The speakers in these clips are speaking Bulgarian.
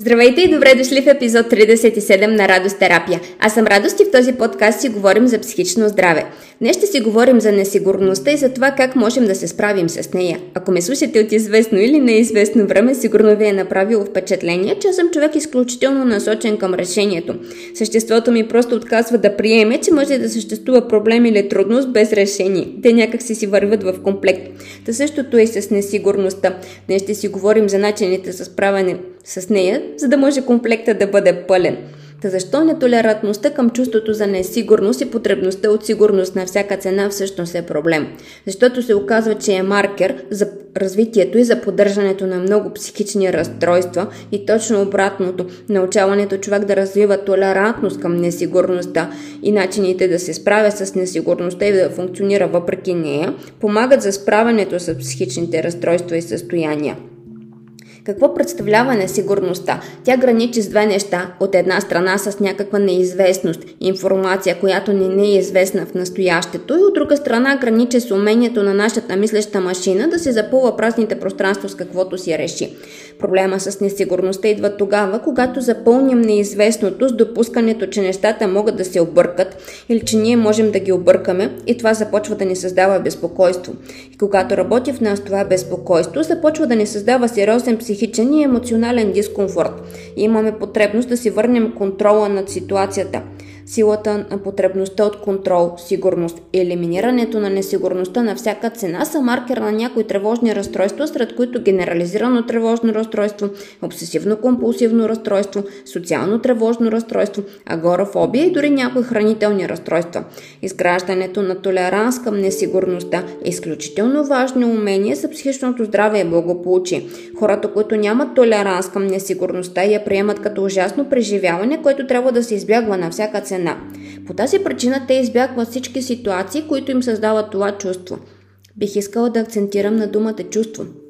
Здравейте и добре дошли в епизод 37 на Радост терапия. Аз съм Радост и в този подкаст си говорим за психично здраве. Днес ще си говорим за несигурността и за това как можем да се справим с нея. Ако ме слушате от известно или неизвестно време, сигурно ви е направило впечатление, че съм човек изключително насочен към решението. Съществото ми просто отказва да приеме, че може да съществува проблем или трудност без решение. Те някак си си върват в комплект. Та същото е и с несигурността. Днес ще си говорим за начините за справяне с нея, за да може комплекта да бъде пълен. Та защо нетолерантността към чувството за несигурност и потребността от сигурност на всяка цена всъщност е проблем? Защото се оказва, че е маркер за развитието и за поддържането на много психични разстройства и точно обратното – научаването човек да развива толерантност към несигурността и начините да се справя с несигурността и да функционира въпреки нея, помагат за справянето с психичните разстройства и състояния. Какво представлява несигурността? Тя граничи с две неща. От една страна с някаква неизвестност, информация, която не, не е известна в настоящето и от друга страна граничи с умението на нашата мислеща машина да се запълва празните пространства с каквото си реши. Проблема с несигурността идва тогава, когато запълним неизвестното с допускането, че нещата могат да се объркат или че ние можем да ги объркаме и това започва да ни създава безпокойство. И когато работи в нас това безпокойство, започва да ни създава сериозен психичен и емоционален дискомфорт. И имаме потребност да си върнем контрола над ситуацията – силата на потребността от контрол, сигурност елиминирането на несигурността на всяка цена са маркер на някои тревожни разстройства, сред които генерализирано тревожно разстройство, обсесивно-компулсивно разстройство, социално тревожно разстройство, агорафобия и дори някои хранителни разстройства. Изграждането на толеранс към несигурността е изключително важно умение за психичното здраве и благополучие. Хората, които нямат толеранс към несигурността я приемат като ужасно преживяване, което трябва да се избягва на всяка цена цена. По тази причина те избягват всички ситуации, които им създават това чувство. Бих искала да акцентирам на думата чувство –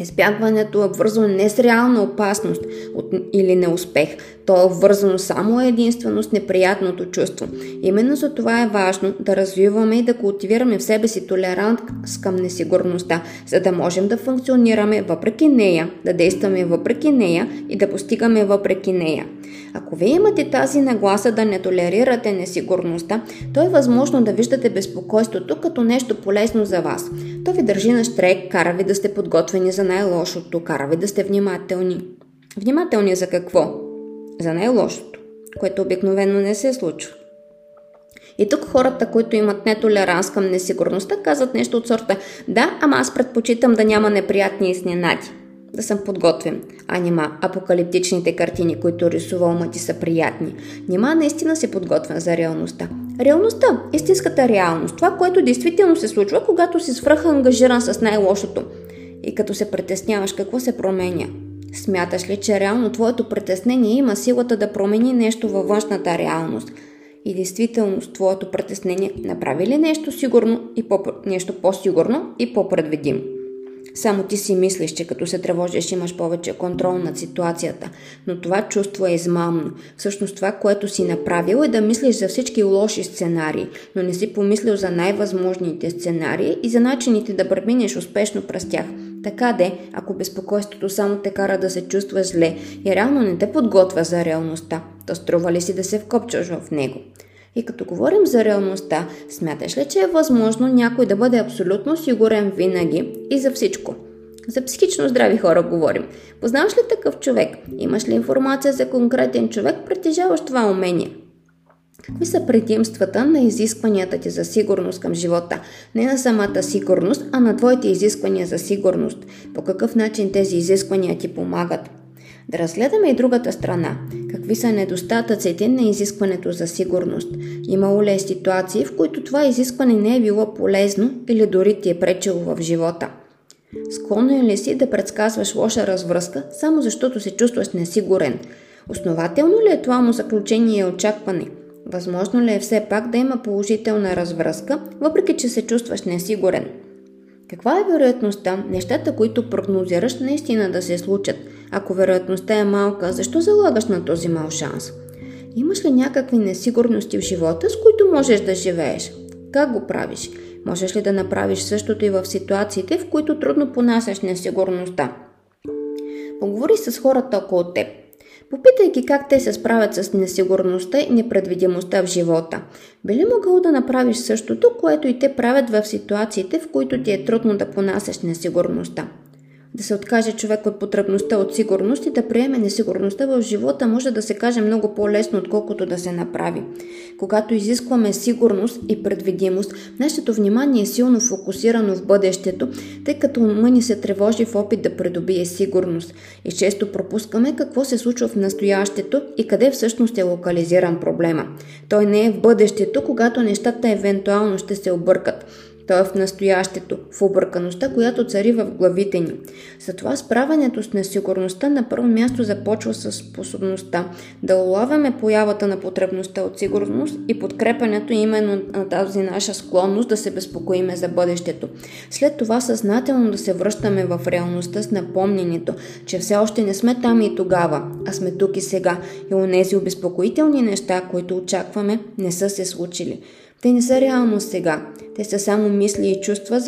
Избягването е вързано не с реална опасност от, или неуспех. То е вързано само единствено с неприятното чувство. Именно за това е важно да развиваме и да култивираме в себе си толерант към несигурността, за да можем да функционираме въпреки нея, да действаме въпреки нея и да постигаме въпреки нея. Ако вие имате тази нагласа да не толерирате несигурността, то е възможно да виждате безпокойството като нещо полезно за вас. То ви държи на штрек, кара ви да сте подготвени за най-лошото, кара ви да сте внимателни. Внимателни за какво? За най-лошото, което обикновено не се случва. И тук хората, които имат нетолеранс към несигурността, казват нещо от сорта Да, ама аз предпочитам да няма неприятни изненади да съм подготвен. А нима апокалиптичните картини, които рисува ума ти са приятни. Нима наистина се подготвен за реалността. Реалността, истинската реалност, това, което действително се случва, когато си свръха ангажиран с най-лошото. И като се притесняваш, какво се променя? Смяташ ли, че реално твоето притеснение има силата да промени нещо във външната реалност? И действително твоето притеснение направи ли нещо сигурно и по- нещо по-сигурно и по-предвидимо? Само ти си мислиш, че като се тревожиш имаш повече контрол над ситуацията, но това чувство е измамно. Всъщност това, което си направил е да мислиш за всички лоши сценарии, но не си помислил за най-възможните сценарии и за начините да преминеш успешно през тях. Така де, ако безпокойството само те кара да се чувстваш зле и реално не те подготвя за реалността, то струва ли си да се вкопчаш в него? И като говорим за реалността, смяташ ли, че е възможно някой да бъде абсолютно сигурен винаги и за всичко? За психично здрави хора говорим. Познаваш ли такъв човек? Имаш ли информация за конкретен човек, притежаваш това умение? Какви са предимствата на изискванията ти за сигурност към живота? Не на самата сигурност, а на твоите изисквания за сигурност. По какъв начин тези изисквания ти помагат? Да разгледаме и другата страна. Какви са недостатъците на изискването за сигурност? Имало ли е ситуации, в които това изискване не е било полезно или дори ти е пречило в живота? Склонен ли си да предсказваш лоша развръзка, само защото се чувстваш несигурен? Основателно ли е това му заключение и очакване? Възможно ли е все пак да има положителна развръзка, въпреки че се чувстваш несигурен? Каква е вероятността нещата, които прогнозираш, наистина да се случат? Ако вероятността е малка, защо залагаш на този мал шанс? Имаш ли някакви несигурности в живота, с които можеш да живееш? Как го правиш? Можеш ли да направиш същото и в ситуациите, в които трудно понасяш несигурността? Поговори с хората около теб. Попитай ги как те се справят с несигурността и непредвидимостта в живота. Би ли могъл да направиш същото, което и те правят в ситуациите, в които ти е трудно да понасяш несигурността? Да се откаже човек от потребността от сигурност и да приеме несигурността в живота може да се каже много по-лесно, отколкото да се направи. Когато изискваме сигурност и предвидимост, нашето внимание е силно фокусирано в бъдещето, тъй като ума ни се тревожи в опит да придобие сигурност и често пропускаме какво се случва в настоящето и къде всъщност е локализиран проблема. Той не е в бъдещето, когато нещата евентуално ще се объркат той е в настоящето, в объркаността, която цари в главите ни. Затова справянето с несигурността на първо място започва с способността да улавяме появата на потребността от сигурност и подкрепянето именно на тази наша склонност да се безпокоиме за бъдещето. След това съзнателно да се връщаме в реалността с напомнението, че все още не сме там и тогава, а сме тук и сега и онези обезпокоителни неща, които очакваме, не са се случили. Те не са реално сега. Те са само мисли и чувства,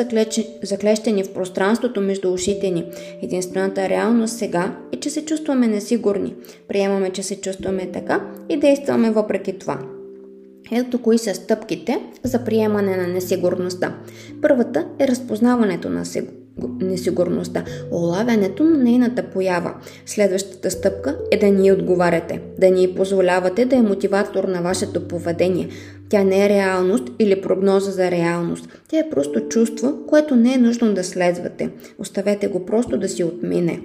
заклещени в пространството между ушите ни. Единствената реалност сега е, че се чувстваме несигурни. Приемаме, че се чувстваме така и действаме въпреки това. Ето кои са стъпките за приемане на несигурността. Първата е разпознаването на несигурността, улавянето на нейната поява. Следващата стъпка е да ни отговаряте, да ни позволявате да е мотиватор на вашето поведение, тя не е реалност или прогноза за реалност. Тя е просто чувство, което не е нужно да следвате. Оставете го просто да си отмине.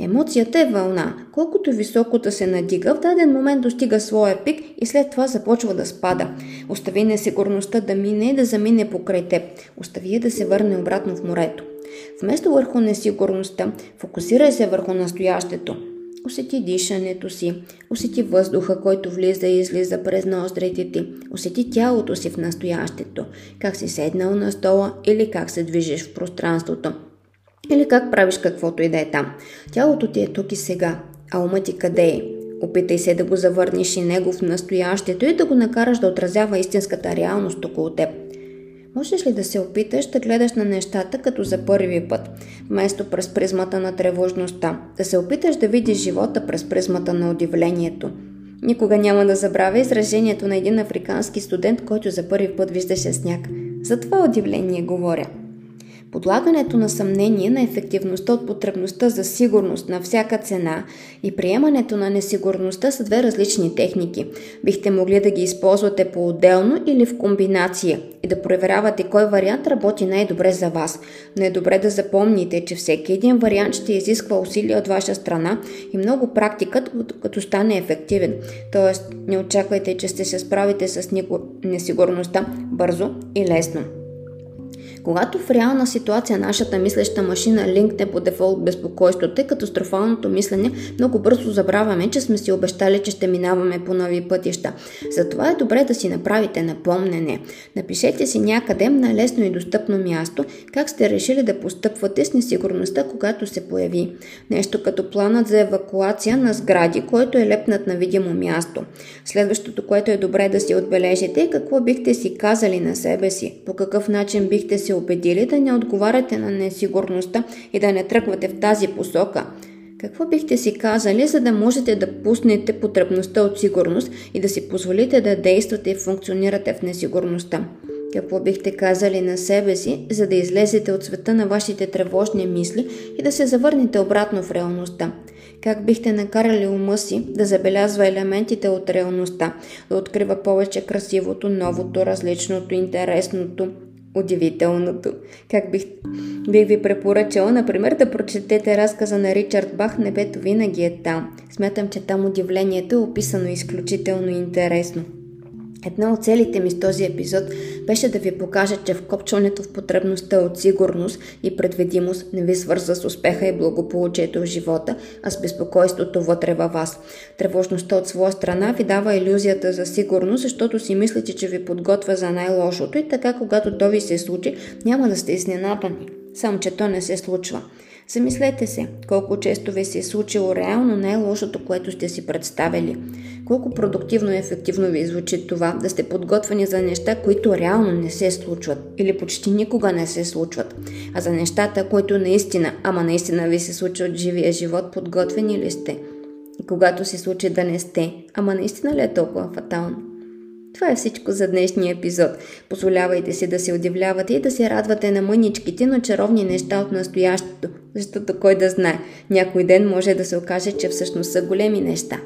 Емоцията е вълна. Колкото високо да се надига, в даден момент достига своя пик и след това започва да спада. Остави несигурността да мине и да замине покрай теб. Остави я да се върне обратно в морето. Вместо върху несигурността, фокусирай се върху настоящето. Усети дишането си, усети въздуха, който влиза и излиза през ноздрите ти, усети тялото си в настоящето, как си седнал на стола или как се движиш в пространството, или как правиш каквото и да е там. Тялото ти е тук и сега, а умът ти къде е? Опитай се да го завърнеш и него в настоящето и да го накараш да отразява истинската реалност около теб – Можеш ли да се опиташ да гледаш на нещата като за първи път, вместо през призмата на тревожността, да се опиташ да видиш живота през призмата на удивлението? Никога няма да забравя изражението на един африкански студент, който за първи път виждаше сняг. За това удивление говоря – Подлагането на съмнение на ефективността от потребността за сигурност на всяка цена и приемането на несигурността са две различни техники. Бихте могли да ги използвате по-отделно или в комбинация и да проверявате кой вариант работи най-добре за вас. Но е добре да запомните, че всеки един вариант ще изисква усилия от ваша страна и много практика, като стане ефективен. Тоест, не очаквайте, че ще се справите с несигурността бързо и лесно. Когато в реална ситуация нашата мислеща машина линкне по дефолт безпокойството и катастрофалното мислене, много бързо забравяме, че сме си обещали, че ще минаваме по нови пътища. Затова е добре да си направите напомнене. Напишете си някъде на лесно и достъпно място как сте решили да постъпвате с несигурността, когато се появи. Нещо като планът за евакуация на сгради, който е лепнат на видимо място. Следващото, което е добре да си отбележите е какво бихте си казали на себе си, по какъв начин бихте се убедили да не отговаряте на несигурността и да не тръгвате в тази посока. Какво бихте си казали, за да можете да пуснете потребността от сигурност и да си позволите да действате и функционирате в несигурността? Какво бихте казали на себе си, за да излезете от света на вашите тревожни мисли и да се завърнете обратно в реалността? Как бихте накарали ума си да забелязва елементите от реалността, да открива повече красивото, новото, различното, интересното, удивителното. Как бих, бих ви препоръчала, например, да прочетете разказа на Ричард Бах «Небето винаги е там». Смятам, че там удивлението е описано изключително интересно. Една от целите ми с този епизод беше да ви покажа, че вкопчването в потребността от сигурност и предвидимост не ви свърза с успеха и благополучието в живота, а с безпокойството вътре във вас. Тревожността от своя страна ви дава иллюзията за сигурност, защото си мислите, че ви подготвя за най-лошото и така, когато то ви се случи, няма да сте изненадани. Само, че то не се случва. Замислете се, колко често ви се е случило реално най-лошото, което сте си представили. Колко продуктивно и ефективно ви звучи това да сте подготвени за неща, които реално не се случват или почти никога не се случват, а за нещата, които наистина, ама наистина ви се случват живия живот, подготвени ли сте? И когато се случи да не сте, ама наистина ли е толкова фатално? Това е всичко за днешния епизод. Позволявайте си да се удивлявате и да се радвате на мъничките, но чаровни неща от настоящето, защото кой да знае, някой ден може да се окаже, че всъщност са големи неща.